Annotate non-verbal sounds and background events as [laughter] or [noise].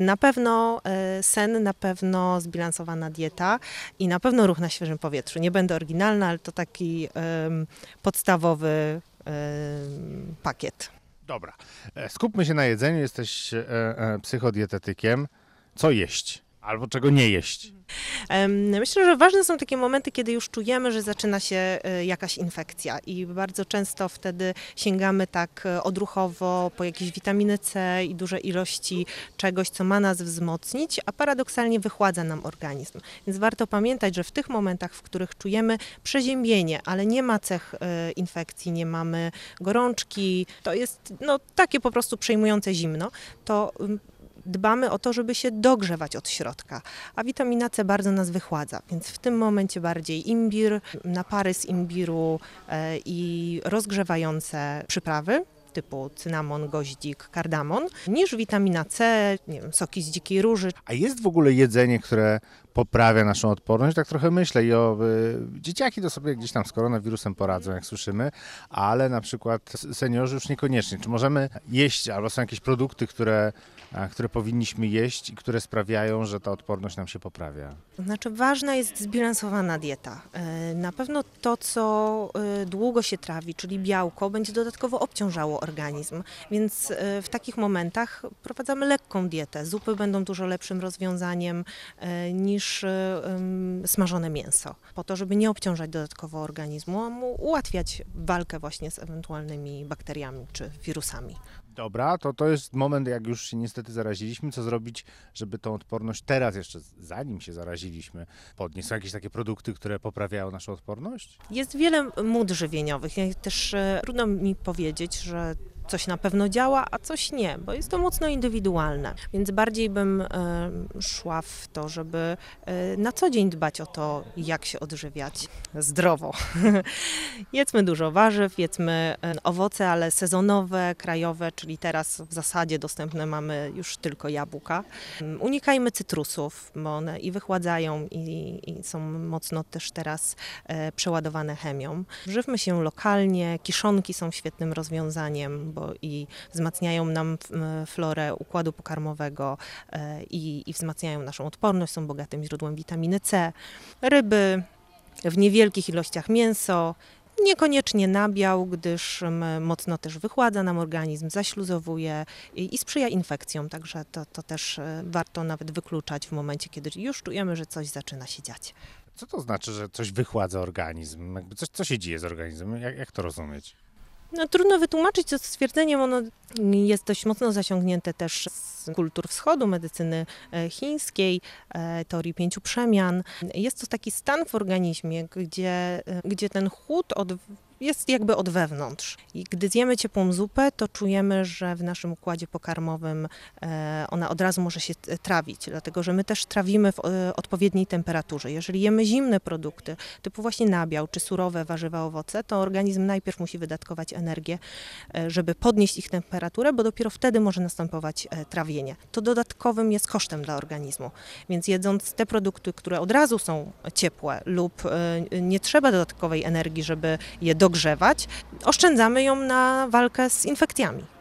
Na pewno e, sen, na pewno zbilansowana dieta i na pewno ruch na świeżym powietrzu. Nie będę oryginalna, ale to taki podstawowy pakiet. Dobra, e, skupmy się na jedzeniu. Jesteś e, psychodietetykiem. Co jeść? Albo czego nie jeść? Myślę, że ważne są takie momenty, kiedy już czujemy, że zaczyna się e, jakaś infekcja i bardzo często wtedy sięgamy tak e, odruchowo po jakieś witaminy C i duże ilości czegoś, co ma nas wzmocnić, a paradoksalnie wychładza nam organizm. Więc warto pamiętać, że w tych momentach, w których czujemy przeziębienie, ale nie ma cech e, infekcji, nie mamy gorączki, to jest no, takie po prostu przejmujące zimno, to dbamy o to, żeby się dogrzewać od środka, a witamina C bardzo nas wychładza, więc w tym momencie bardziej imbir, napary z imbiru e, i rozgrzewające przyprawy typu cynamon, goździk, kardamon, niż witamina C, nie wiem, soki z dzikiej róży. A jest w ogóle jedzenie, które poprawia naszą odporność? Tak trochę myślę i o... Y, dzieciaki to sobie gdzieś tam z koronawirusem poradzą, jak słyszymy, ale na przykład seniorzy już niekoniecznie. Czy możemy jeść, albo są jakieś produkty, które, a, które powinniśmy jeść i które sprawiają, że ta odporność nam się poprawia? To Znaczy ważna jest zbilansowana dieta. E, Na pewno to, co e, długo się trawi, czyli białko, będzie dodatkowo obciążało organizm, więc e, w takich momentach prowadzamy lekką dietę. Zupy będą dużo lepszym rozwiązaniem e, niż e, smażone mięso, po to, żeby nie obciążać dodatkowo organizmu, a mu ułatwiać walkę właśnie z ewentualnymi bakteriami czy wirusami. Dobra, to to jest moment, jak już się niestety zaraziliśmy, co zrobić, żeby tą odporność teraz jeszcze, zanim się zaraziliśmy, podnieść? Są jakieś takie produkty, które poprawiają naszą odporność? Jest wiele mód żywieniowych. Ja Też e, trudno mi powiedzieć, że coś na pewno działa, a coś nie, bo jest to mocno indywidualne. Więc bardziej bym e, szła w to, żeby e, na co dzień dbać o to, jak się odżywiać zdrowo. [laughs] jedzmy dużo warzyw, jedzmy e, owoce, ale sezonowe, krajowe, czyli teraz w zasadzie dostępne mamy już tylko jabłka. Mm, Unikajmy cytrusów, bo one i wychładzają, i, i są mocno też teraz przeładowane chemią. Żywmy się lokalnie, kiszonki są świetnym rozwiązaniem, bo i wzmacniają nam m, florę układu pokarmowego e, i, i wzmacniają naszą odporność, są bogatym źródłem witaminy C. Ryby, w niewielkich ilościach mięso, Niekoniecznie nabiał, gdyż mocno też wychładza nam organizm, zaśluzowuje i, i sprzyja infekcjom, także to, to też e, warto nawet wykluczać w momencie, kiedy już czujemy, że coś zaczyna się dziać. Co to znaczy, że coś wychładza organizm? Jakby coś, co się dzieje z organizmem? Jak, jak to rozumieć? No, trudno wytłumaczyć to stwierdzeniem, ono jest dość mocno zasiągnięte też z kultur wschodu, medycyny e, chińskiej, e, teorii pięciu przemian. Jest to taki stan w organizmie, gdzie, e, gdzie ten chłód od, jest jakby od wewnątrz. I gdy zjemy ciepłą zupę, to czujemy, że w naszym układzie pokarmowym e, ona od razu może się t- trawić, dlatego że my też trawimy w e, odpowiedniej temperaturze. Jeżeli jemy zimne produkty, typu właśnie nabiał czy surowe warzywa, owoce, to organizm najpierw musi wydatkować energię, e, żeby podnieść ich temperaturę, bo dopiero wtedy może następować e, trawienie. To dodatkowym jest kosztem dla organizmu. Więc jedząc te produkty, które od razu są ciepłe lub e, nie trzeba dodatkowej energii, żeby je dogrzewać, oszczędzamy ją na walkę z infekcjami.